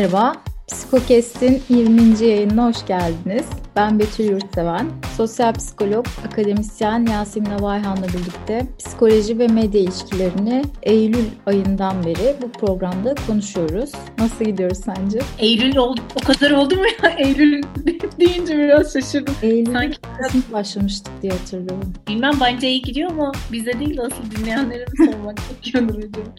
Merhaba, Psikokest'in 20. yayınına hoş geldiniz. Ben Betül Yurtseven. Sosyal psikolog, akademisyen Yasemin Avayhan'la birlikte psikoloji ve medya ilişkilerini Eylül ayından beri bu programda konuşuyoruz. Nasıl gidiyoruz sence? Eylül oldu, o kadar oldu mu ya? Eylül deyince biraz şaşırdım. Eylül Sanki biraz... başlamıştık diye hatırlıyorum. Bilmem bence iyi gidiyor ama bize değil asıl dinleyenlerin sormak gerekiyordur.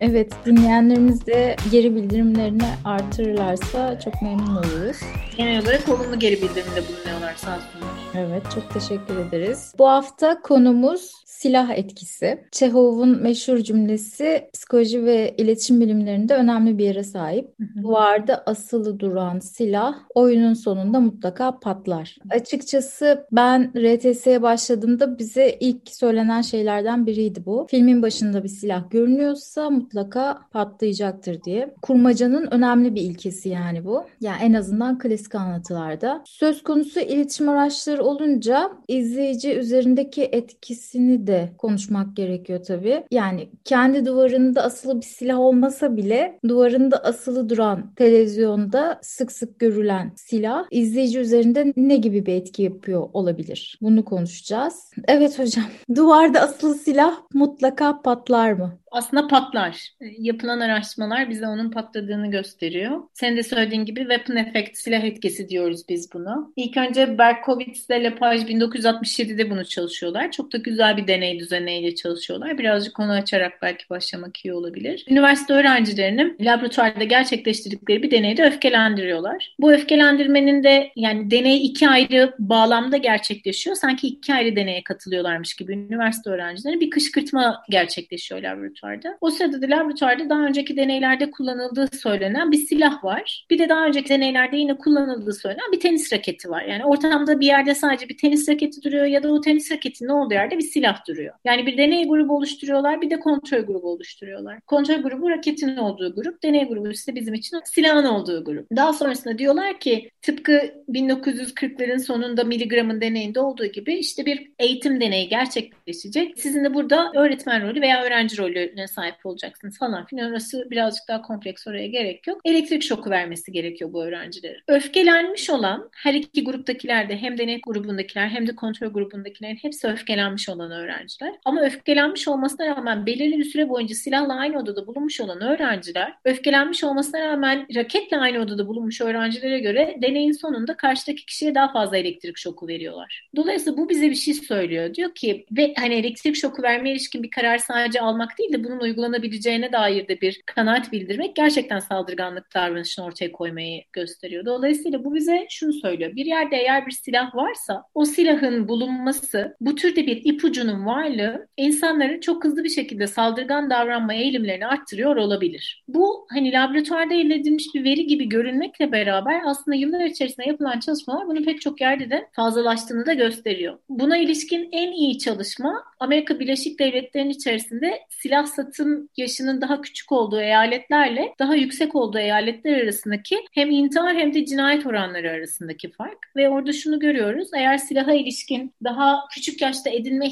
Evet, dinleyenlerimiz de geri bildirimlerini artırırlarsa çok memnun oluruz. Genel olarak olumlu geri bildirimde bulunuyorlar sağ olsunlar. Evet, çok teşekkür ederiz. Bu hafta konumuz silah etkisi. Çehov'un meşhur cümlesi psikoloji ve iletişim bilimlerinde önemli bir yere sahip. Duvarda asılı duran silah oyunun sonunda mutlaka patlar. Açıkçası ben RTS'ye başladığımda bize ilk söylenen şeylerden biriydi bu. Filmin başında bir silah görünüyorsa mutlaka patlayacaktır diye. Kurmacanın önemli bir ilkesi yani bu. Yani en azından klasik anlatılarda. Söz konusu iletişim araçları olunca izleyici üzerindeki etkisini de konuşmak gerekiyor tabii. Yani kendi duvarında asılı bir silah olmasa bile duvarında asılı duran televizyonda sık sık görülen silah izleyici üzerinde ne gibi bir etki yapıyor olabilir? Bunu konuşacağız. Evet hocam. Duvarda asılı silah mutlaka patlar mı? aslında patlar. E, yapılan araştırmalar bize onun patladığını gösteriyor. Sen de söylediğin gibi weapon effect, silah etkisi diyoruz biz bunu. İlk önce Berkowitz ile Lepage 1967'de bunu çalışıyorlar. Çok da güzel bir deney düzeneyle çalışıyorlar. Birazcık konu açarak belki başlamak iyi olabilir. Üniversite öğrencilerinin laboratuvarda gerçekleştirdikleri bir deneyde öfkelendiriyorlar. Bu öfkelendirmenin de yani deney iki ayrı bağlamda gerçekleşiyor. Sanki iki ayrı deneye katılıyorlarmış gibi üniversite öğrencileri bir kışkırtma gerçekleşiyor laboratuvarda. O sırada da laboratuvarda daha önceki deneylerde kullanıldığı söylenen bir silah var. Bir de daha önceki deneylerde yine kullanıldığı söylenen bir tenis raketi var. Yani ortamda bir yerde sadece bir tenis raketi duruyor ya da o tenis raketinin olduğu yerde bir silah duruyor. Yani bir deney grubu oluşturuyorlar bir de kontrol grubu oluşturuyorlar. Kontrol grubu raketin olduğu grup, deney grubu ise bizim için silahın olduğu grup. Daha sonrasında diyorlar ki tıpkı 1940'ların sonunda miligramın deneyinde olduğu gibi işte bir eğitim deneyi gerçekleşecek. Sizin de burada öğretmen rolü veya öğrenci rolü gücüne sahip olacaksınız falan filan. Orası birazcık daha kompleks oraya gerek yok. Elektrik şoku vermesi gerekiyor bu öğrencilere. Öfkelenmiş olan her iki gruptakiler de hem deney grubundakiler hem de kontrol grubundakilerin hepsi öfkelenmiş olan öğrenciler. Ama öfkelenmiş olmasına rağmen belirli bir süre boyunca silahla aynı odada bulunmuş olan öğrenciler öfkelenmiş olmasına rağmen raketle aynı odada bulunmuş öğrencilere göre deneyin sonunda karşıdaki kişiye daha fazla elektrik şoku veriyorlar. Dolayısıyla bu bize bir şey söylüyor. Diyor ki ve hani elektrik şoku vermeye ilişkin bir karar sadece almak değil de bunun uygulanabileceğine dair de bir kanaat bildirmek gerçekten saldırganlık davranışını ortaya koymayı gösteriyor. Dolayısıyla bu bize şunu söylüyor. Bir yerde eğer bir silah varsa o silahın bulunması, bu türde bir ipucunun varlığı insanların çok hızlı bir şekilde saldırgan davranma eğilimlerini arttırıyor olabilir. Bu hani laboratuvarda elde edilmiş bir veri gibi görünmekle beraber aslında yıllar içerisinde yapılan çalışmalar bunu pek çok yerde de fazlalaştığını da gösteriyor. Buna ilişkin en iyi çalışma Amerika Birleşik Devletleri'nin içerisinde silah satım yaşının daha küçük olduğu eyaletlerle daha yüksek olduğu eyaletler arasındaki hem intihar hem de cinayet oranları arasındaki fark. Ve orada şunu görüyoruz. Eğer silaha ilişkin daha küçük yaşta edinme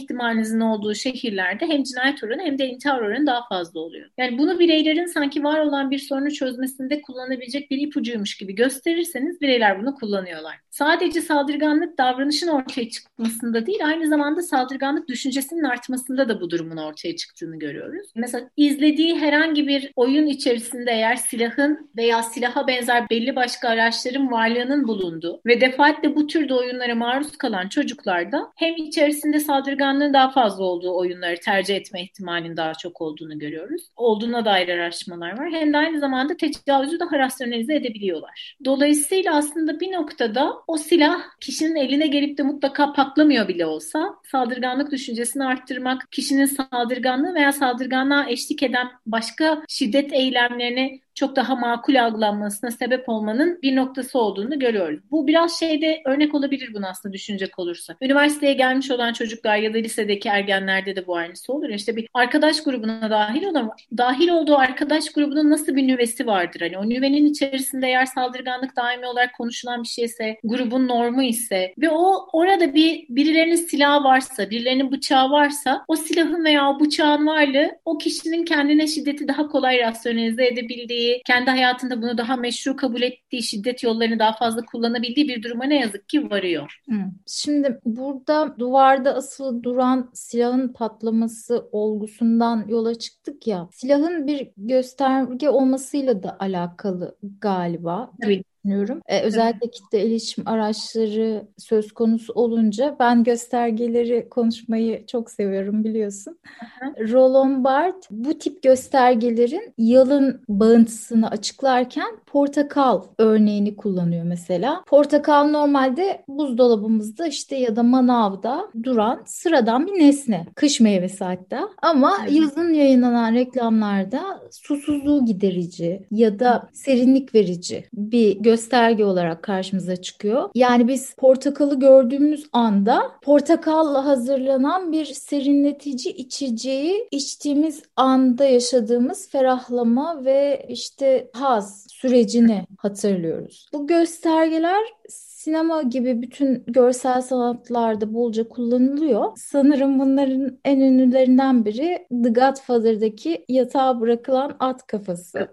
ihtimalinizin olduğu şehirlerde hem cinayet oranı hem de intihar oranı daha fazla oluyor. Yani bunu bireylerin sanki var olan bir sorunu çözmesinde kullanabilecek bir ipucuymuş gibi gösterirseniz bireyler bunu kullanıyorlar. Sadece saldırganlık davranışın ortaya çıkmasında değil aynı zamanda saldırganlık düşüncesinin artmasında da bu durumun ortaya çıktığını görüyoruz. Mesela izlediği herhangi bir oyun içerisinde eğer silahın veya silaha benzer belli başka araçların varlığının bulunduğu ve defaatle bu türde oyunlara maruz kalan çocuklarda hem içerisinde saldırganlığın daha fazla olduğu oyunları tercih etme ihtimalinin daha çok olduğunu görüyoruz. Olduğuna dair araştırmalar var. Hem de aynı zamanda tecavüzü daha rasyonelize edebiliyorlar. Dolayısıyla aslında bir noktada o silah kişinin eline gelip de mutlaka patlamıyor bile olsa saldırganlık düşüncesini arttırmak, kişinin saldırganlığı veya saldırganlığa eşlik eden başka şiddet eylemlerini çok daha makul algılanmasına sebep olmanın bir noktası olduğunu görüyoruz. Bu biraz şeyde örnek olabilir bunu aslında düşünecek olursak. Üniversiteye gelmiş olan çocuklar ya da lisedeki ergenlerde de bu aynısı olur. İşte bir arkadaş grubuna dahil olan, dahil olduğu arkadaş grubunun nasıl bir nüvesi vardır? Hani o nüvenin içerisinde eğer saldırganlık daimi olarak konuşulan bir şeyse, grubun normu ise ve o orada bir birilerinin silahı varsa, birilerinin bıçağı varsa o silahın veya o bıçağın varlığı o kişinin kendine şiddeti daha kolay rasyonelize edebildiği ettiği, kendi hayatında bunu daha meşru kabul ettiği, şiddet yollarını daha fazla kullanabildiği bir duruma ne yazık ki varıyor. Şimdi burada duvarda asılı duran silahın patlaması olgusundan yola çıktık ya. Silahın bir gösterge olmasıyla da alakalı galiba. Evet düşünüyorum. Ee, özellikle kitle iletişim araçları söz konusu olunca ben göstergeleri konuşmayı çok seviyorum biliyorsun. Roland Barthes bu tip göstergelerin yalın bağıntısını açıklarken portakal örneğini kullanıyor mesela. Portakal normalde buzdolabımızda işte ya da manavda duran sıradan bir nesne. Kış meyvesi hatta. Ama yazın yayınlanan reklamlarda susuzluğu giderici ya da serinlik verici bir gösterge gösterge olarak karşımıza çıkıyor. Yani biz portakalı gördüğümüz anda portakalla hazırlanan bir serinletici içeceği içtiğimiz anda yaşadığımız ferahlama ve işte haz sürecini hatırlıyoruz. Bu göstergeler sinema gibi bütün görsel sanatlarda bolca kullanılıyor. Sanırım bunların en ünlülerinden biri The Godfather'daki yatağa bırakılan at kafası.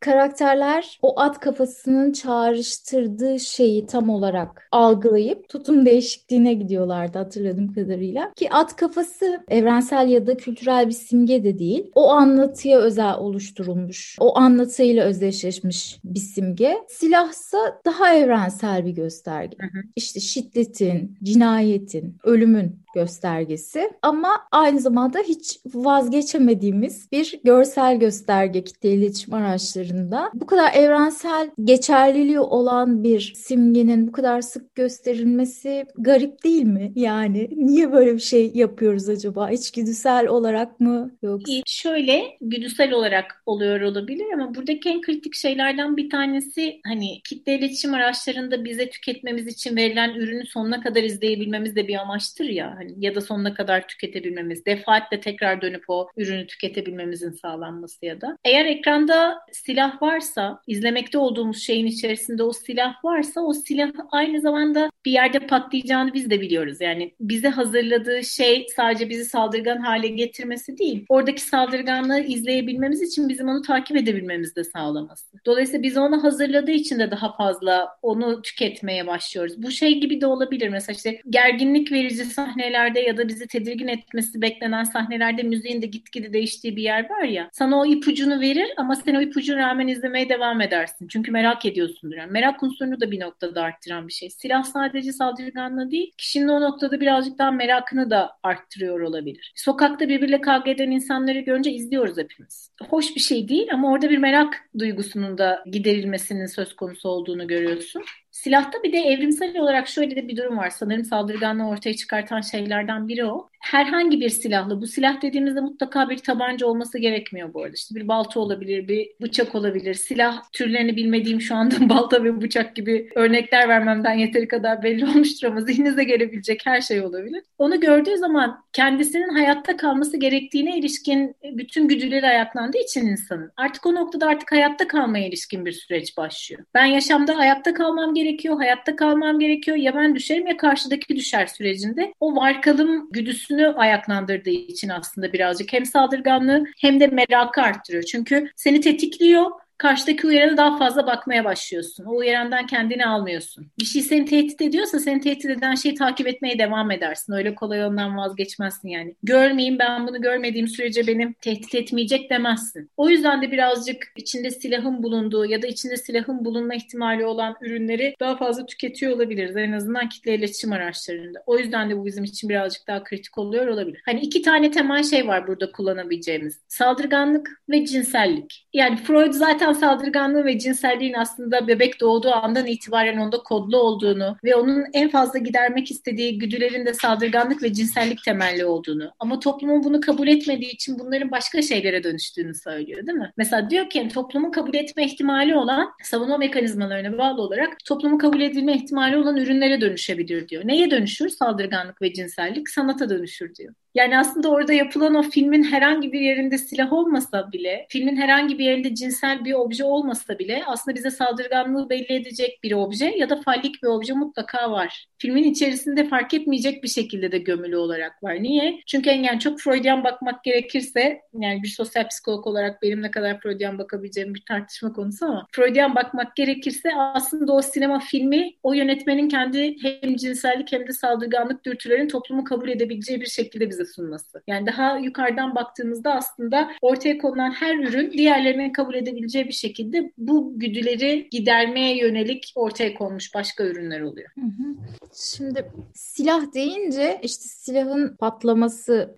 Karakterler o at kafasının çağrıştırdığı şeyi tam olarak algılayıp tutum değişikliğine gidiyorlardı hatırladığım kadarıyla. Ki at kafası evrensel ya da kültürel bir simge de değil. O anlatıya özel oluşturulmuş. O anlatıyla özdeşleşmiş bir simge. Silahsa daha evrensel bir gösterge. Hı hı. İşte şiddetin, cinayetin, ölümün göstergesi ama aynı zamanda hiç vazgeçemediğimiz bir görsel gösterge kitle iletişim araçlarında. Bu kadar evrensel geçerliliği olan bir simgenin bu kadar sık gösterilmesi garip değil mi? Yani niye böyle bir şey yapıyoruz acaba? İçgüdüsel olarak mı yoksa? Şöyle güdüsel olarak oluyor olabilir ama buradaki en kritik şeylerden bir tanesi hani kitle iletişim araçlarında bize tüketmemiz için verilen ürünü sonuna kadar izleyebilmemiz de bir amaçtır ya hani ya da sonuna kadar tüketebilmemiz, defaatle tekrar dönüp o ürünü tüketebilmemizin sağlanması ya da. Eğer ekranda silah varsa, izlemekte olduğumuz şeyin içerisinde o silah varsa o silah aynı zamanda bir yerde patlayacağını biz de biliyoruz. Yani bize hazırladığı şey sadece bizi saldırgan hale getirmesi değil. Oradaki saldırganlığı izleyebilmemiz için bizim onu takip edebilmemiz de sağlaması. Dolayısıyla biz onu hazırladığı için de daha fazla onu tüketmeye başlıyoruz. Bu şey gibi de olabilir. Mesela işte gerginlik verici sahnelerde ya da bizi tedirgin etmesi beklenen sahnelerde müziğin de gitgide değiştiği bir yer var ya. Sana o ipucunu verir ama sen o ipucuna rağmen izlemeye devam edersin. Çünkü merak ediyorsundur. Yani merak unsurunu da bir noktada arttıran bir şey. Silah sadece saldırganlığı değil, kişinin o noktada birazcık daha merakını da arttırıyor olabilir. Sokakta birbiriyle kavga eden insanları görünce izliyoruz hepimiz. Hoş bir şey değil ama orada bir merak duygusunun da giderilmesinin söz konusu olduğunu görüyorsun. Silahta bir de evrimsel olarak şöyle de bir durum var. Sanırım saldırganlığı ortaya çıkartan şeylerden biri o. Herhangi bir silahla, bu silah dediğimizde mutlaka bir tabanca olması gerekmiyor bu arada. İşte bir balta olabilir, bir bıçak olabilir. Silah türlerini bilmediğim şu anda balta ve bıçak gibi örnekler vermemden yeteri kadar belli olmuştur ama zihninize gelebilecek her şey olabilir. Onu gördüğü zaman kendisinin hayatta kalması gerektiğine ilişkin bütün güdüleri ayaklandığı için insanın. Artık o noktada artık hayatta kalmaya ilişkin bir süreç başlıyor. Ben yaşamda hayatta kalmam gerekiyor, hayatta kalmam gerekiyor. Ya ben düşerim ya karşıdaki düşer sürecinde. O varkalım güdüsünü ayaklandırdığı için aslında birazcık hem saldırganlığı hem de merakı arttırıyor. Çünkü seni tetikliyor karşıdaki uyarana daha fazla bakmaya başlıyorsun. O uyarandan kendini almıyorsun. Bir şey seni tehdit ediyorsa seni tehdit eden şeyi takip etmeye devam edersin. Öyle kolay ondan vazgeçmezsin yani. Görmeyeyim ben bunu görmediğim sürece benim tehdit etmeyecek demezsin. O yüzden de birazcık içinde silahın bulunduğu ya da içinde silahın bulunma ihtimali olan ürünleri daha fazla tüketiyor olabiliriz. En azından kitle iletişim araçlarında. O yüzden de bu bizim için birazcık daha kritik oluyor olabilir. Hani iki tane temel şey var burada kullanabileceğimiz. Saldırganlık ve cinsellik. Yani Freud zaten insan saldırganlığı ve cinselliğin aslında bebek doğduğu andan itibaren onda kodlu olduğunu ve onun en fazla gidermek istediği güdülerin de saldırganlık ve cinsellik temelli olduğunu ama toplumun bunu kabul etmediği için bunların başka şeylere dönüştüğünü söylüyor değil mi? Mesela diyor ki toplumun kabul etme ihtimali olan savunma mekanizmalarına bağlı olarak toplumun kabul edilme ihtimali olan ürünlere dönüşebilir diyor. Neye dönüşür? Saldırganlık ve cinsellik sanata dönüşür diyor. Yani aslında orada yapılan o filmin herhangi bir yerinde silah olmasa bile, filmin herhangi bir yerinde cinsel bir obje olmasa bile aslında bize saldırganlığı belli edecek bir obje ya da fallik bir obje mutlaka var. Filmin içerisinde fark etmeyecek bir şekilde de gömülü olarak var. Niye? Çünkü yani çok Freudian bakmak gerekirse, yani bir sosyal psikolog olarak benim ne kadar Freudian bakabileceğim bir tartışma konusu ama Freudian bakmak gerekirse aslında o sinema filmi o yönetmenin kendi hem cinsellik hem de saldırganlık dürtülerini toplumu kabul edebileceği bir şekilde bize sunması. Yani daha yukarıdan baktığımızda aslında ortaya konulan her ürün diğerlerinin kabul edebileceği bir şekilde bu güdüleri gidermeye yönelik ortaya konmuş başka ürünler oluyor. Hı hı. Şimdi silah deyince işte silahın patlaması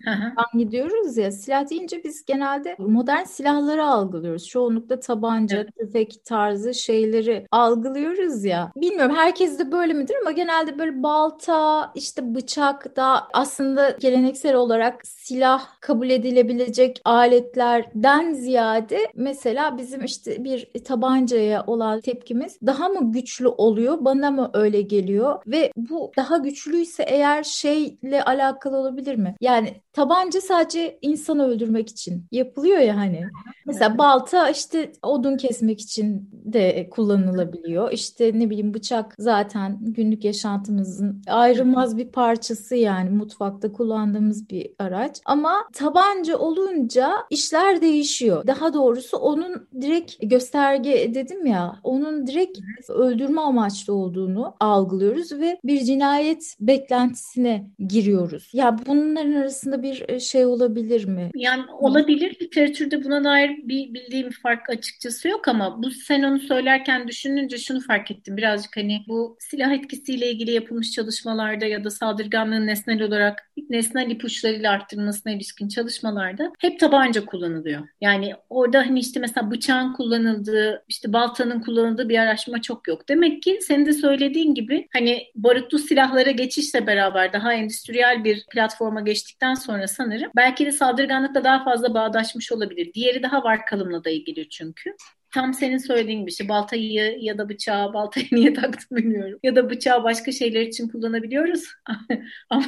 gidiyoruz ya silah deyince biz genelde modern silahları algılıyoruz. Çoğunlukla tabanca, evet. tüfek tarzı şeyleri algılıyoruz ya. Bilmiyorum herkes de böyle midir ama genelde böyle balta, işte bıçak da aslında geleneksel olarak silah kabul edilebilecek aletlerden ziyade mesela bizim işte bir tabancaya olan tepkimiz daha mı güçlü oluyor? Bana mı öyle geliyor? Ve bu daha güçlüyse eğer şeyle alakalı olabilir mi? Yani tabanca sadece insan öldürmek için yapılıyor ya hani. Mesela balta işte odun kesmek için de kullanılabiliyor. İşte ne bileyim bıçak zaten günlük yaşantımızın ayrılmaz bir parçası yani mutfakta kullandığımız bir araç. Ama tabanca olunca işler değişiyor. Daha doğrusu onun direkt gösterge dedim ya onun direkt öldürme amaçlı olduğunu algılıyoruz ve bir cinayet beklentisine giriyoruz. Ya bunların arasında bir e, şey olabilir mi? Yani olabilir. Literatürde buna dair bir bildiğim fark açıkçası yok ama bu sen onu söylerken düşününce şunu fark ettim. Birazcık hani bu silah etkisiyle ilgili yapılmış çalışmalarda ya da saldırganlığın nesnel olarak nesnel ipuçlarıyla arttırılmasına ilişkin çalışmalarda hep tabanca kullanılıyor. Yani orada hani işte mesela bıçağın kullanıldığı, işte baltanın kullanıldığı bir araştırma çok yok. Demek ki senin de söylediğin gibi hani barutlu silahlara geçişle beraber daha endüstriyel bir platforma geçtikten sonra sanırım belki de saldırganlıkla daha fazla bağdaşmış olabilir. Diğeri daha var kalımla da ilgili çünkü tam senin söylediğin gibi işte baltayı ya da bıçağı baltayı niye taktım bilmiyorum. Ya da bıçağı başka şeyler için kullanabiliyoruz. ama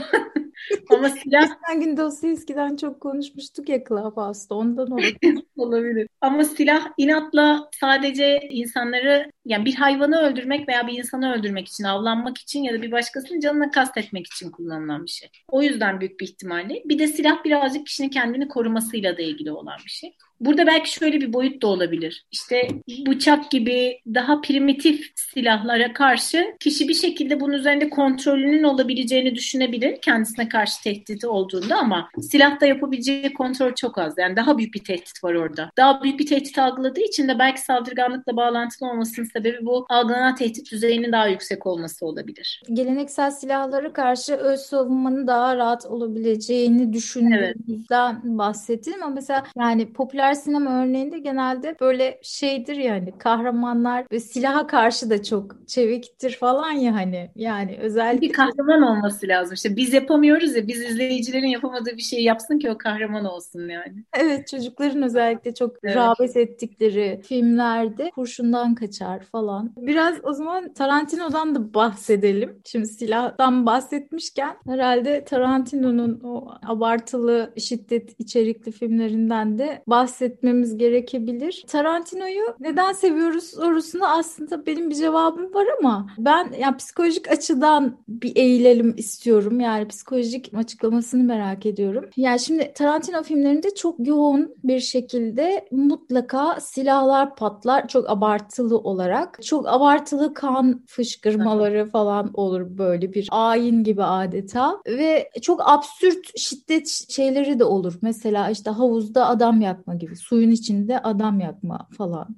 ama silah... Geçen gün Dostoyevski'den çok konuşmuştuk ya Clubhouse'da ondan olabilir. olabilir. Ama silah inatla sadece insanları yani bir hayvanı öldürmek veya bir insanı öldürmek için, avlanmak için ya da bir başkasının canına kastetmek için kullanılan bir şey. O yüzden büyük bir ihtimalle. Bir de silah birazcık kişinin kendini korumasıyla da ilgili olan bir şey. Burada belki şöyle bir boyut da olabilir. İşte bıçak gibi daha primitif silahlara karşı kişi bir şekilde bunun üzerinde kontrolünün olabileceğini düşünebilir kendisine karşı tehdit olduğunda ama silahta yapabileceği kontrol çok az. Yani daha büyük bir tehdit var orada. Daha büyük bir tehdit algıladığı için de belki saldırganlıkla bağlantılı olmasının sebebi bu algılanan tehdit düzeyinin daha yüksek olması olabilir. Geleneksel silahlara karşı öz savunmanın daha rahat olabileceğini düşündüğümüzden evet. bahsettim ama mesela yani popüler sinema örneğinde genelde böyle şeydir yani kahramanlar ve silaha karşı da çok çeviktir falan ya hani yani özellikle bir kahraman olması lazım. İşte biz yapamıyoruz ya biz izleyicilerin yapamadığı bir şey yapsın ki o kahraman olsun yani. Evet çocukların özellikle çok evet. rağbet ettikleri filmlerde kurşundan kaçar falan. Biraz o zaman Tarantino'dan da bahsedelim. Şimdi silahtan bahsetmişken herhalde Tarantino'nun o abartılı şiddet içerikli filmlerinden de bahsetmemiz gerekebilir. Tarantino'yu neden seviyoruz sorusuna aslında benim bir cevabım var ama ben yani psikolojik açıdan bir eğilelim istiyorum. Yani psikolojik açıklamasını merak ediyorum. Yani şimdi Tarantino filmlerinde çok yoğun bir şekilde mutlaka silahlar patlar çok abartılı olarak. Çok abartılı kan fışkırmaları falan olur böyle bir ayin gibi adeta ve çok absürt şiddet şeyleri de olur. Mesela işte havuzda adam yakma gibi, suyun içinde adam yakma falan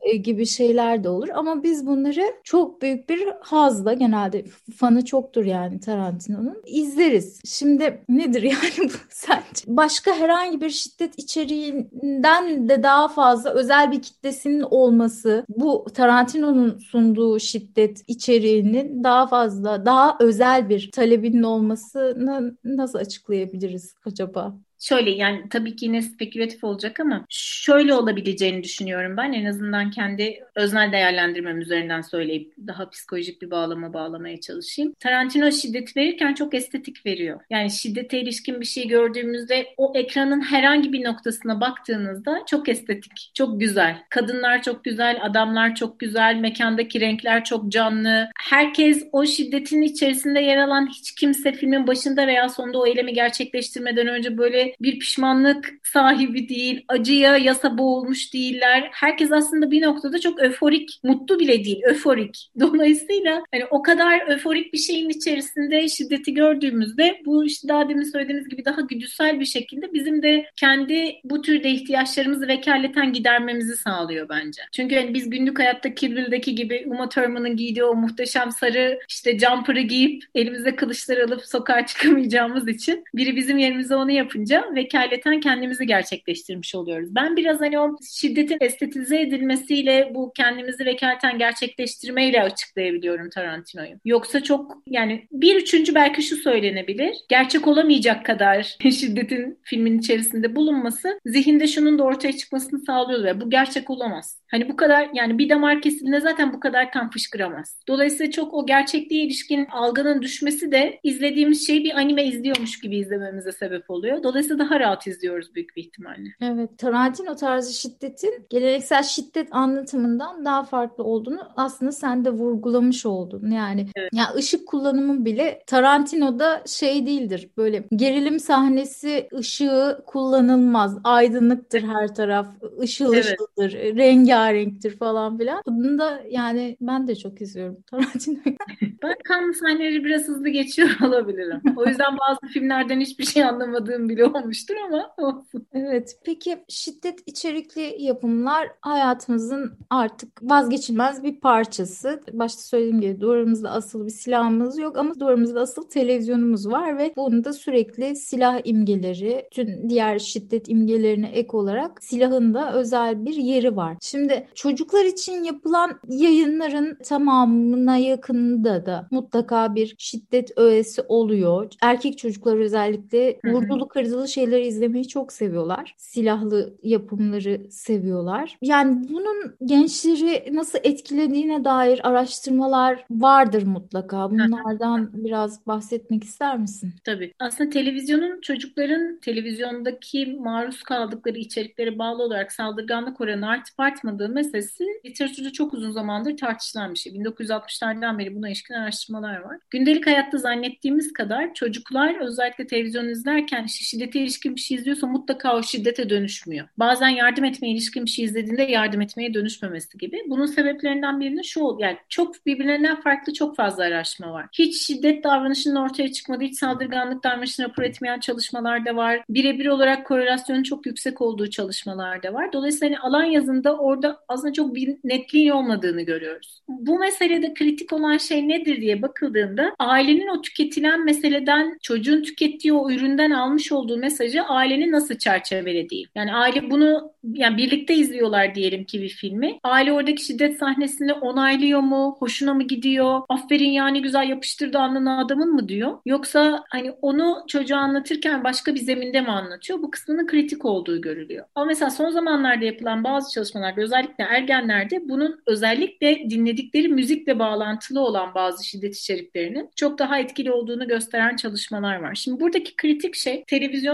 e, gibi şeyler de olur. Ama biz bunları çok büyük bir hazla genelde fanı çoktur yani Tarantino'nun izleriz. Şimdi nedir yani bu sence? Başka herhangi bir şiddet içeriğinden de daha fazla özel bir kitlesinin olması bu Tarantino'nun sunduğu şiddet içeriğinin daha fazla daha özel bir talebinin olmasını nasıl açıklayabiliriz acaba? Şöyle yani tabii ki yine spekülatif olacak ama şöyle olabileceğini düşünüyorum ben. En azından kendi öznel değerlendirmem üzerinden söyleyip daha psikolojik bir bağlama bağlamaya çalışayım. Tarantino şiddet verirken çok estetik veriyor. Yani şiddete ilişkin bir şey gördüğümüzde o ekranın herhangi bir noktasına baktığınızda çok estetik, çok güzel. Kadınlar çok güzel, adamlar çok güzel, mekandaki renkler çok canlı. Herkes o şiddetin içerisinde yer alan hiç kimse filmin başında veya sonunda o eylemi gerçekleştirmeden önce böyle bir pişmanlık sahibi değil, acıya yasa boğulmuş değiller. Herkes aslında bir noktada çok öforik, mutlu bile değil, öforik. Dolayısıyla hani o kadar öforik bir şeyin içerisinde şiddeti gördüğümüzde bu işte daha demin söylediğimiz gibi daha güdüsel bir şekilde bizim de kendi bu türde ihtiyaçlarımızı vekaleten gidermemizi sağlıyor bence. Çünkü hani biz günlük hayatta Kill gibi Uma Thurman'ın giydiği o muhteşem sarı işte jumper'ı giyip elimizde kılıçlar alıp sokağa çıkamayacağımız için biri bizim yerimize onu yapınca vekaleten kendimizi gerçekleştirmiş oluyoruz. Ben biraz hani o şiddetin estetize edilmesiyle bu kendimizi vekaleten gerçekleştirmeyle açıklayabiliyorum Tarantino'yu. Yoksa çok yani bir üçüncü belki şu söylenebilir. Gerçek olamayacak kadar şiddetin filmin içerisinde bulunması zihinde şunun da ortaya çıkmasını sağlıyor ve bu gerçek olamaz. Hani bu kadar yani bir damar kesildiğinde zaten bu kadar kan fışkıramaz. Dolayısıyla çok o gerçekliğe ilişkin algının düşmesi de izlediğimiz şeyi bir anime izliyormuş gibi izlememize sebep oluyor. Dolayısıyla daha rahat izliyoruz büyük bir ihtimalle. Evet. Tarantino tarzı şiddetin geleneksel şiddet anlatımından daha farklı olduğunu aslında sen de vurgulamış oldun. Yani evet. ya ışık kullanımı bile Tarantino'da şey değildir. Böyle gerilim sahnesi ışığı kullanılmaz. Aydınlıktır her taraf. Işıl evet. ışıldır. Rengarenktir falan filan. Bunu da yani ben de çok izliyorum Tarantino'yu. ben kanlı sahneleri biraz hızlı geçiyor olabilirim. O yüzden bazı filmlerden hiçbir şey anlamadığım bile olmuştur ama olsun. Evet. Peki şiddet içerikli yapımlar hayatımızın artık vazgeçilmez bir parçası. Başta söylediğim gibi duvarımızda asılı bir silahımız yok ama duvarımızda asılı televizyonumuz var ve bunu da sürekli silah imgeleri, tüm diğer şiddet imgelerine ek olarak silahın da özel bir yeri var. Şimdi çocuklar için yapılan yayınların tamamına yakında da mutlaka bir şiddet öğesi oluyor. Erkek çocuklar özellikle vurdulu kırdılı şeyleri izlemeyi çok seviyorlar. Silahlı yapımları seviyorlar. Yani bunun gençleri nasıl etkilediğine dair araştırmalar vardır mutlaka. Bunlardan biraz bahsetmek ister misin? Tabii. Aslında televizyonun çocukların televizyondaki maruz kaldıkları içeriklere bağlı olarak saldırganlık oranı artıp artmadığı meselesi literatürde çok uzun zamandır tartışılan bir şey. 1960'lardan beri buna ilişkin araştırmalar var. Gündelik hayatta zannettiğimiz kadar çocuklar özellikle televizyon izlerken işte şiddete ilişkin bir şey izliyorsa mutlaka o şiddete dönüşmüyor. Bazen yardım etmeye ilişkin bir şey izlediğinde yardım etmeye dönüşmemesi gibi. Bunun sebeplerinden birini şu yani çok birbirlerinden farklı çok fazla araştırma var. Hiç şiddet davranışının ortaya çıkmadığı, hiç saldırganlık davranışını rapor etmeyen çalışmalar da var. Birebir olarak korelasyonun çok yüksek olduğu çalışmalar da var. Dolayısıyla hani alan yazında orada aslında çok bir netliğin olmadığını görüyoruz. Bu meselede kritik olan şey nedir diye bakıldığında ailenin o tüketilen meseleden çocuğun tükettiği o üründen almış olduğu mesajı ailenin nasıl çerçevelediği. Yani aile bunu yani birlikte izliyorlar diyelim ki bir filmi. Aile oradaki şiddet sahnesini onaylıyor mu? Hoşuna mı gidiyor? Aferin yani güzel yapıştırdı alnına adamın mı diyor? Yoksa hani onu çocuğa anlatırken başka bir zeminde mi anlatıyor? Bu kısmının kritik olduğu görülüyor. Ama mesela son zamanlarda yapılan bazı çalışmalarda özellikle ergenlerde bunun özellikle dinledikleri müzikle bağlantılı olan bazı şiddet içeriklerinin çok daha etkili olduğunu gösteren çalışmalar var. Şimdi buradaki kritik şey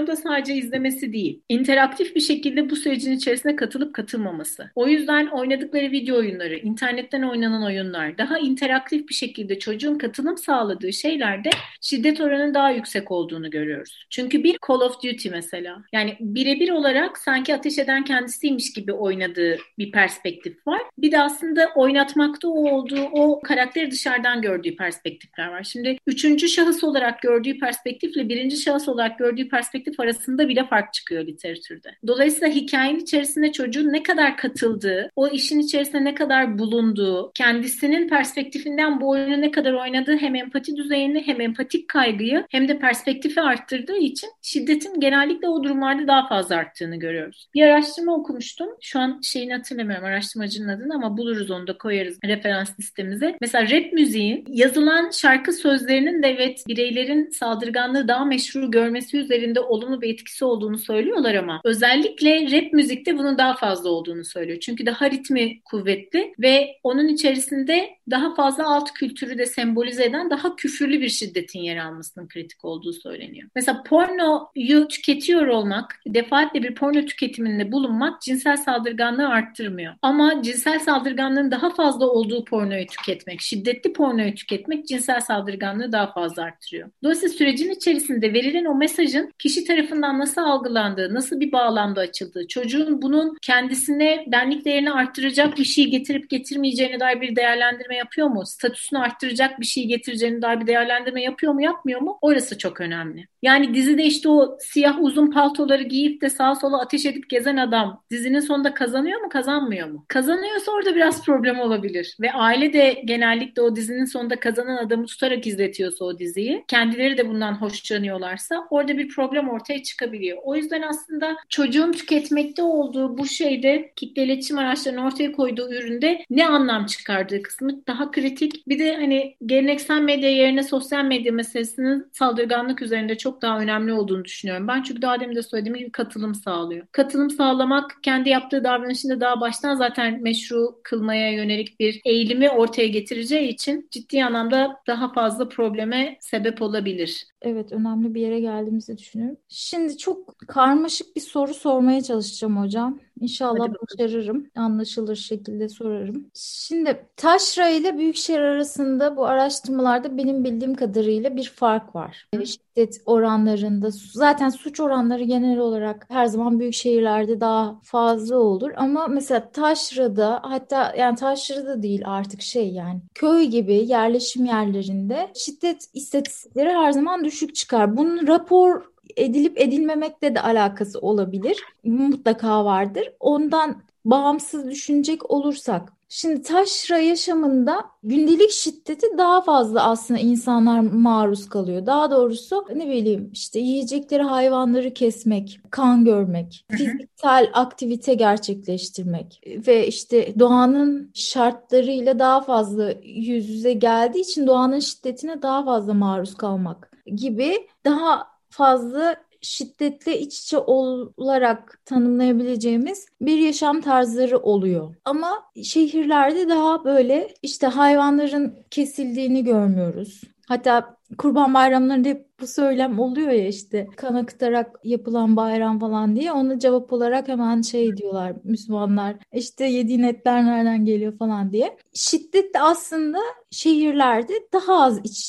televizyonda sadece izlemesi değil. interaktif bir şekilde bu sürecin içerisine katılıp katılmaması. O yüzden oynadıkları video oyunları, internetten oynanan oyunlar daha interaktif bir şekilde çocuğun katılım sağladığı şeylerde şiddet oranının daha yüksek olduğunu görüyoruz. Çünkü bir Call of Duty mesela yani birebir olarak sanki ateş eden kendisiymiş gibi oynadığı bir perspektif var. Bir de aslında oynatmakta olduğu o karakteri dışarıdan gördüğü perspektifler var. Şimdi üçüncü şahıs olarak gördüğü perspektifle birinci şahıs olarak gördüğü perspektif arasında bile fark çıkıyor literatürde. Dolayısıyla hikayenin içerisinde çocuğun ne kadar katıldığı, o işin içerisinde ne kadar bulunduğu, kendisinin perspektifinden bu oyunu ne kadar oynadığı hem empati düzeyini hem empatik kaygıyı hem de perspektifi arttırdığı için şiddetin genellikle o durumlarda daha fazla arttığını görüyoruz. Bir araştırma okumuştum. Şu an şeyini hatırlamıyorum araştırmacının adını ama buluruz onu da koyarız referans listemize. Mesela rap müziğin yazılan şarkı sözlerinin de evet bireylerin saldırganlığı daha meşru görmesi üzerinde olumlu olumlu bir etkisi olduğunu söylüyorlar ama özellikle rap müzikte bunun daha fazla olduğunu söylüyor. Çünkü daha ritmi kuvvetli ve onun içerisinde daha fazla alt kültürü de sembolize eden daha küfürlü bir şiddetin yer almasının kritik olduğu söyleniyor. Mesela pornoyu tüketiyor olmak, defaatle bir porno tüketiminde bulunmak cinsel saldırganlığı arttırmıyor. Ama cinsel saldırganlığın daha fazla olduğu pornoyu tüketmek, şiddetli pornoyu tüketmek cinsel saldırganlığı daha fazla arttırıyor. Dolayısıyla sürecin içerisinde verilen o mesajın kişi tarafından nasıl algılandığı, nasıl bir bağlamda açıldığı, çocuğun bunun kendisine benlik değerini arttıracak bir şey getirip getirmeyeceğine dair bir değerlendirme yapıyor mu? Statüsünü arttıracak bir şey getireceğine dair bir değerlendirme yapıyor mu, yapmıyor mu? Orası çok önemli. Yani dizide işte o siyah uzun paltoları giyip de sağa sola ateş edip gezen adam dizinin sonunda kazanıyor mu, kazanmıyor mu? Kazanıyorsa orada biraz problem olabilir. Ve aile de genellikle o dizinin sonunda kazanan adamı tutarak izletiyorsa o diziyi, kendileri de bundan hoşlanıyorlarsa orada bir problem ortaya çıkabiliyor. O yüzden aslında çocuğun tüketmekte olduğu bu şeyde kitle iletişim araçlarının ortaya koyduğu üründe ne anlam çıkardığı kısmı daha kritik. Bir de hani geleneksel medya yerine sosyal medya meselesinin saldırganlık üzerinde çok daha önemli olduğunu düşünüyorum. Ben çünkü daha demin de söylediğim gibi katılım sağlıyor. Katılım sağlamak kendi yaptığı davranışında daha baştan zaten meşru kılmaya yönelik bir eğilimi ortaya getireceği için ciddi anlamda daha fazla probleme sebep olabilir. Evet önemli bir yere geldiğimizi düşünüyorum. Şimdi çok karmaşık bir soru sormaya çalışacağım hocam. İnşallah başarırım. Anlaşılır şekilde sorarım. Şimdi taşra ile büyükşehir arasında bu araştırmalarda benim bildiğim kadarıyla bir fark var. Hı. Şiddet oranlarında zaten suç oranları genel olarak her zaman büyük şehirlerde daha fazla olur ama mesela taşrada hatta yani taşrada değil artık şey yani köy gibi yerleşim yerlerinde şiddet istatistikleri her zaman düşük çıkar. Bunun rapor edilip edilmemekle de alakası olabilir. Mutlaka vardır. Ondan bağımsız düşünecek olursak Şimdi taşra yaşamında gündelik şiddeti daha fazla aslında insanlar maruz kalıyor. Daha doğrusu ne bileyim işte yiyecekleri hayvanları kesmek, kan görmek, fiziksel aktivite gerçekleştirmek ve işte doğanın şartlarıyla daha fazla yüz yüze geldiği için doğanın şiddetine daha fazla maruz kalmak gibi daha fazla şiddetle iç içe olarak tanımlayabileceğimiz bir yaşam tarzları oluyor. Ama şehirlerde daha böyle işte hayvanların kesildiğini görmüyoruz. Hatta Kurban bayramlarında hep bu söylem oluyor ya işte kan akıtarak yapılan bayram falan diye ona cevap olarak hemen şey diyorlar Müslümanlar işte yediğin etler nereden geliyor falan diye. Şiddet de aslında şehirlerde daha az iç.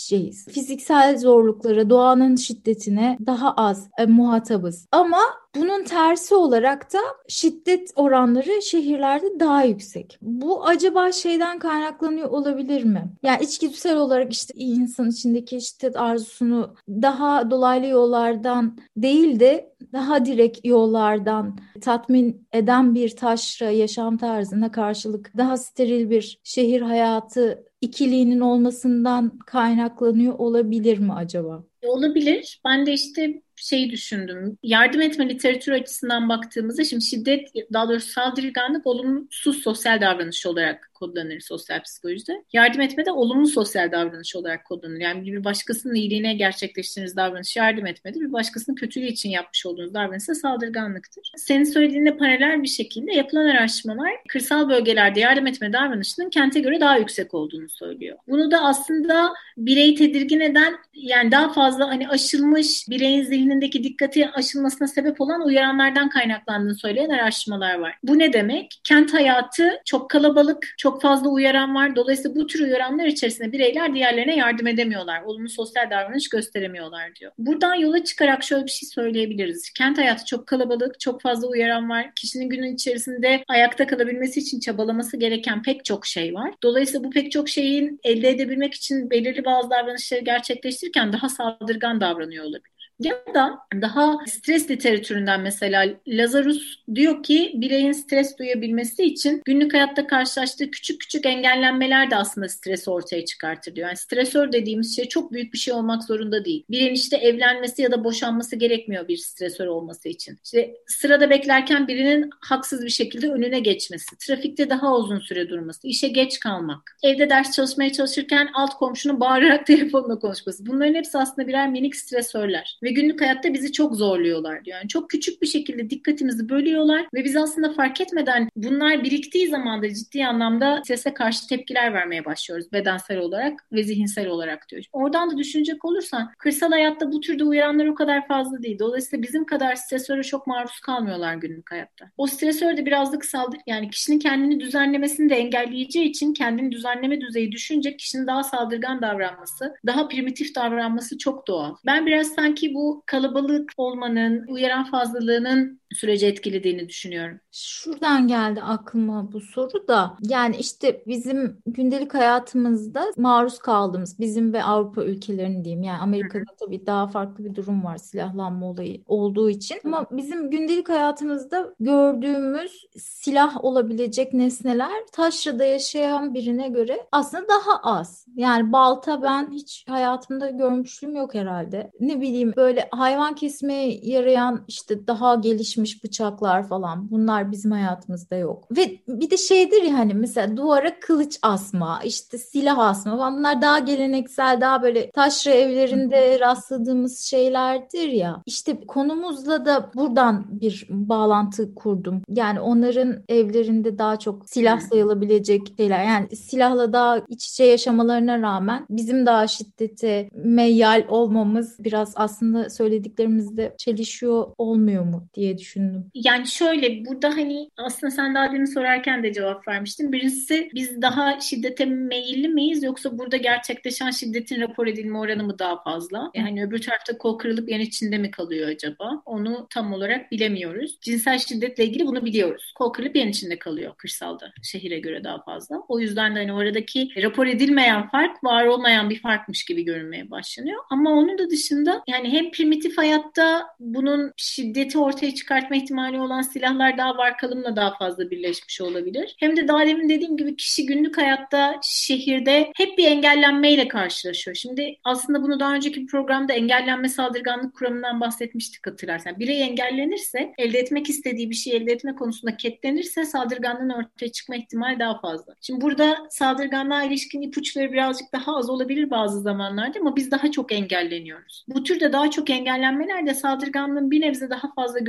Fiziksel zorluklara, doğanın şiddetine daha az e, muhatabız. Ama bunun tersi olarak da şiddet oranları şehirlerde daha yüksek. Bu acaba şeyden kaynaklanıyor olabilir mi? Yani içgüdüsel olarak işte insan içindeki şiddet arzusunu daha dolaylı yollardan değil de daha direkt yollardan tatmin eden bir taşra yaşam tarzına karşılık daha steril bir şehir hayatı ikiliğinin olmasından kaynaklanıyor olabilir mi acaba? Olabilir. Ben de işte şeyi düşündüm. Yardım etme literatürü açısından baktığımızda şimdi şiddet daha doğrusu saldırganlık olumsuz sosyal davranış olarak kodlanır sosyal psikolojide. Yardım etme de olumlu sosyal davranış olarak kodlanır. Yani bir başkasının iyiliğine gerçekleştirdiğiniz davranış yardım etmedir. Bir başkasının kötülüğü için yapmış olduğunuz davranış ise saldırganlıktır. Senin söylediğinde paralel bir şekilde yapılan araştırmalar kırsal bölgelerde yardım etme davranışının kente göre daha yüksek olduğunu söylüyor. Bunu da aslında bireyi tedirgin eden yani daha fazla hani aşılmış bireyin zihnindeki dikkati aşılmasına sebep olan uyaranlardan kaynaklandığını söyleyen araştırmalar var. Bu ne demek? Kent hayatı çok kalabalık, çok çok fazla uyaran var. Dolayısıyla bu tür uyaranlar içerisinde bireyler diğerlerine yardım edemiyorlar. Olumlu sosyal davranış gösteremiyorlar diyor. Buradan yola çıkarak şöyle bir şey söyleyebiliriz. Kent hayatı çok kalabalık, çok fazla uyaran var. Kişinin günün içerisinde ayakta kalabilmesi için çabalaması gereken pek çok şey var. Dolayısıyla bu pek çok şeyin elde edebilmek için belirli bazı davranışları gerçekleştirirken daha saldırgan davranıyor olabilir. Ya da daha stres literatüründen mesela Lazarus diyor ki bireyin stres duyabilmesi için günlük hayatta karşılaştığı küçük küçük engellenmeler de aslında stresi ortaya çıkartır diyor. Yani stresör dediğimiz şey çok büyük bir şey olmak zorunda değil. Bireyin işte evlenmesi ya da boşanması gerekmiyor bir stresör olması için. İşte sırada beklerken birinin haksız bir şekilde önüne geçmesi, trafikte daha uzun süre durması, işe geç kalmak, evde ders çalışmaya çalışırken alt komşunun bağırarak telefonla konuşması. Bunların hepsi aslında birer minik stresörler. Ve günlük hayatta bizi çok zorluyorlar diyor. Yani çok küçük bir şekilde dikkatimizi bölüyorlar ve biz aslında fark etmeden bunlar biriktiği zaman da ciddi anlamda strese karşı tepkiler vermeye başlıyoruz bedensel olarak ve zihinsel olarak diyor. Oradan da düşünecek olursan kırsal hayatta bu türde uyaranlar o kadar fazla değil. Dolayısıyla bizim kadar stresöre çok maruz kalmıyorlar günlük hayatta. O stresör de birazcık saldır yani kişinin kendini düzenlemesini de engelleyeceği için kendini düzenleme düzeyi düşünce kişinin daha saldırgan davranması, daha primitif davranması çok doğal. Ben biraz sanki bu kalabalık olmanın, uyaran fazlalığının süreci etkilediğini düşünüyorum. Şuradan geldi aklıma bu soru da yani işte bizim gündelik hayatımızda maruz kaldığımız bizim ve Avrupa ülkelerinin diyeyim yani Amerika'da tabii daha farklı bir durum var silahlanma olayı olduğu için ama bizim gündelik hayatımızda gördüğümüz silah olabilecek nesneler taşrada yaşayan birine göre aslında daha az. Yani balta ben hiç hayatımda görmüşlüğüm yok herhalde. Ne bileyim böyle hayvan kesmeye yarayan işte daha gelişmiş bıçaklar falan bunlar bizim hayatımızda yok. Ve bir de şeydir ya hani mesela duvara kılıç asma, işte silah asma falan bunlar daha geleneksel, daha böyle taşra evlerinde rastladığımız şeylerdir ya. İşte konumuzla da buradan bir bağlantı kurdum. Yani onların evlerinde daha çok silah sayılabilecek şeyler. Yani silahla daha iç içe yaşamalarına rağmen bizim daha şiddete meyyal olmamız biraz aslında söylediklerimizde çelişiyor olmuyor mu diye düşündüm. Yani şöyle burada hani aslında sen daha demin sorarken de cevap vermiştin. Birincisi biz daha şiddete meyilli miyiz yoksa burada gerçekleşen şiddetin rapor edilme oranı mı daha fazla? Yani öbür tarafta kol kırılıp yan içinde mi kalıyor acaba? Onu tam olarak bilemiyoruz. Cinsel şiddetle ilgili bunu biliyoruz. Kol kırılıp yan içinde kalıyor kırsalda. Şehire göre daha fazla. O yüzden de hani oradaki rapor edilmeyen fark var olmayan bir farkmış gibi görünmeye başlanıyor. Ama onun da dışında yani hem primitif hayatta bunun şiddeti ortaya çıkartma ihtimali olan silahlar daha var kalımla daha fazla birleşmiş olabilir. Hem de daha demin dediğim gibi kişi günlük hayatta şehirde hep bir engellenmeyle karşılaşıyor. Şimdi aslında bunu daha önceki bir programda engellenme saldırganlık kuramından bahsetmiştik hatırlarsan. Birey engellenirse elde etmek istediği bir şey elde etme konusunda ketlenirse saldırganlığın ortaya çıkma ihtimali daha fazla. Şimdi burada saldırganlığa ilişkin ipuçları birazcık daha az olabilir bazı zamanlarda ama biz daha çok engelleniyoruz. Bu türde daha çok engellenmeler de saldırganlığın bir nebze daha fazla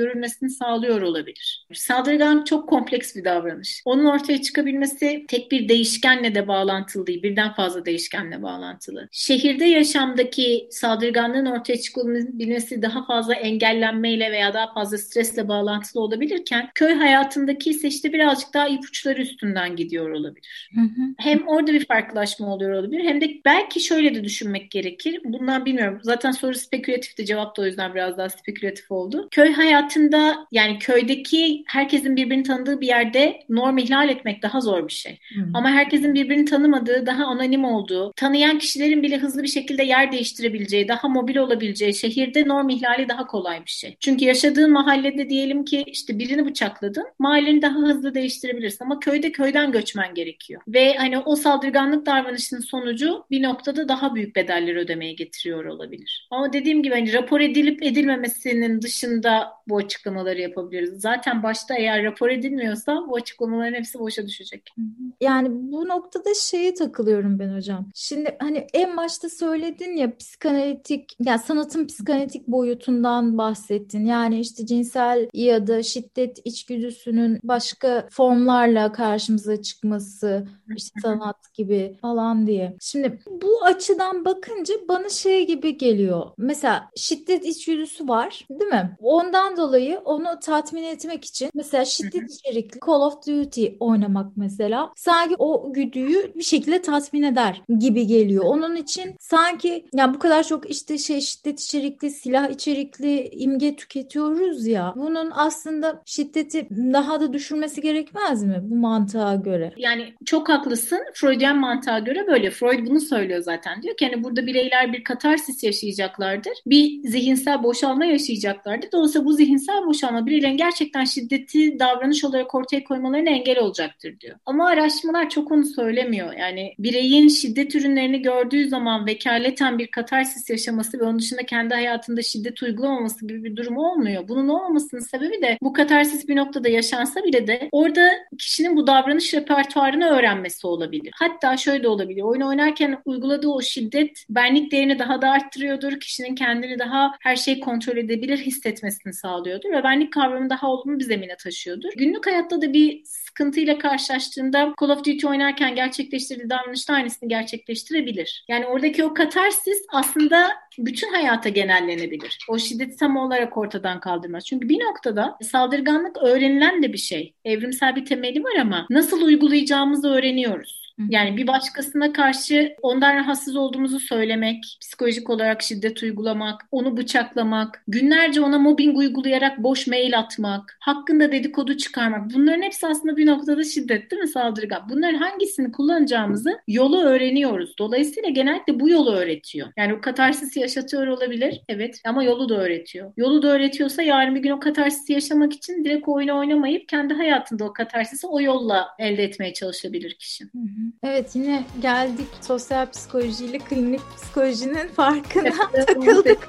görülmesini sağlıyor olabilir. Saldırgan çok kompleks bir davranış. Onun ortaya çıkabilmesi tek bir değişkenle de bağlantılı değil, birden fazla değişkenle bağlantılı. Şehirde yaşamdaki saldırganlığın ortaya çıkabilmesi daha fazla engellenmeyle veya daha fazla stresle bağlantılı olabilirken köy hayatındaki ise işte birazcık daha ipuçları üstünden gidiyor olabilir. Hı hı. Hem orada bir farklılaşma oluyor olabilir hem de belki şöyle de düşünmek gerekir. Bundan bilmiyorum. Zaten soru spekülatifti. Cevap da o yüzden biraz daha spekülatif oldu. Köy hayatında yani köydeki herkesin birbirini tanıdığı bir yerde norm ihlal etmek daha zor bir şey. Hmm. Ama herkesin birbirini tanımadığı, daha anonim olduğu, tanıyan kişilerin bile hızlı bir şekilde yer değiştirebileceği, daha mobil olabileceği şehirde norm ihlali daha kolay bir şey. Çünkü yaşadığın mahallede diyelim ki işte birini bıçakladın, mahalleni daha hızlı değiştirebilirsin ama köyde köyden göçmen gerekiyor. Ve hani o saldırganlık davranışının sonucu bir noktada daha büyük bedeller ödemeye getiriyor olabilir. Ama dediğim gibi hani rapor edilip edilmemesinin dışında bu açıklamaları yapabiliriz. Zaten başta eğer rapor edilmiyorsa bu açıklamaların hepsi boşa düşecek. Yani bu noktada şeye takılıyorum ben hocam. Şimdi hani en başta söyledin ya psikanalitik yani sanatın psikanalitik boyutundan bahsettin. Yani işte cinsel ya da şiddet içgüdüsünün başka formlarla karşımıza çıkması işte sanat gibi falan diye. Şimdi bu açıdan bakınca bana şey gibi geliyor. Mesela şiddet içgüdüsü var değil mi? Ondan dolayı onu tatmin etmek için mesela şiddet içerikli Call of Duty oynamak mesela sanki o güdüyü bir şekilde tatmin eder gibi geliyor. Onun için sanki ya bu kadar çok işte şey şiddet içerikli, silah içerikli imge tüketiyoruz ya. Bunun aslında şiddeti daha da düşürmesi gerekmez mi bu mantığa göre? Yani çok haklısın. Freudian mantığa göre böyle. Freud bunu söylüyor zaten. Diyor ki hani burada bireyler bir katarsis yaşayacaklardır. Bir zihinsel boşalma yaşayacaklardır. Dolayısıyla bu zihinsel boşalma bireylerin gerçekten şiddeti davranış olarak ortaya koymalarına engel olacaktır diyor. Ama araştırmalar çok onu söylemiyor. Yani bireyin şiddet ürünlerini gördüğü zaman vekaleten bir katarsis yaşaması ve onun dışında kendi hayatında şiddet uygulamaması gibi bir durum olmuyor. Bunun olmamasının sebebi de bu katarsis bir noktada yaşansa bile de orada kişinin bu davranış repertuarını öğrenmesi olabilir. Hatta şöyle de olabilir. Oyun oynarken uyguladığı o şiddet benlik değerini daha da arttırıyordur. Kişinin kendi kendini daha her şeyi kontrol edebilir hissetmesini sağlıyordur ve benlik kavramı daha olumlu bir zemine taşıyordur. Günlük hayatta da bir sıkıntıyla karşılaştığında Call of Duty oynarken gerçekleştirdiği davranışta aynısını gerçekleştirebilir. Yani oradaki o katarsis aslında bütün hayata genellenebilir. O şiddeti tam olarak ortadan kaldırmaz. Çünkü bir noktada saldırganlık öğrenilen de bir şey. Evrimsel bir temeli var ama nasıl uygulayacağımızı öğreniyoruz. Yani bir başkasına karşı ondan rahatsız olduğumuzu söylemek, psikolojik olarak şiddet uygulamak, onu bıçaklamak, günlerce ona mobbing uygulayarak boş mail atmak, hakkında dedikodu çıkarmak. Bunların hepsi aslında bir noktada şiddet değil mi saldırgan? Bunların hangisini kullanacağımızı yolu öğreniyoruz. Dolayısıyla genellikle bu yolu öğretiyor. Yani o katarsisi yaşatıyor olabilir. Evet ama yolu da öğretiyor. Yolu da öğretiyorsa yarın bir gün o katarsisi yaşamak için direkt oyunu oynamayıp kendi hayatında o katarsisi o yolla elde etmeye çalışabilir kişi. Hı hı. Evet yine geldik sosyal psikolojiyle klinik psikolojinin farkına takıldık.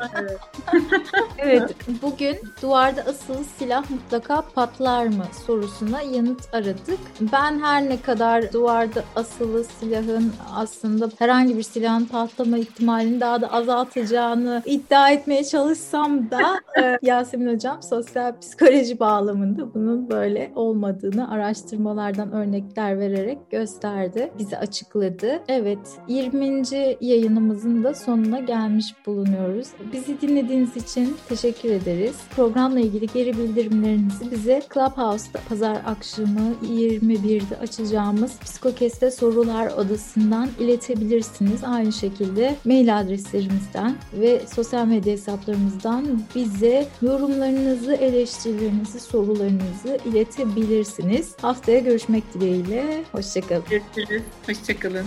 evet bugün duvarda asılı silah mutlaka patlar mı sorusuna yanıt aradık. Ben her ne kadar duvarda asılı silahın aslında herhangi bir silahın patlama ihtimalini daha da azaltacağını iddia etmeye çalışsam da e, Yasemin Hocam sosyal psikoloji bağlamında bunun böyle olmadığını araştırmalardan örnekler vererek gösterdi bize açıkladı. Evet 20. yayınımızın da sonuna gelmiş bulunuyoruz. Bizi dinlediğiniz için teşekkür ederiz. Programla ilgili geri bildirimlerinizi bize Clubhouse'da pazar akşamı 21'de açacağımız Psikokeste Sorular Odası'ndan iletebilirsiniz. Aynı şekilde mail adreslerimizden ve sosyal medya hesaplarımızdan bize yorumlarınızı, eleştirilerinizi, sorularınızı iletebilirsiniz. Haftaya görüşmek dileğiyle. Hoşçakalın. Görüşürüz. Hoşçakalın.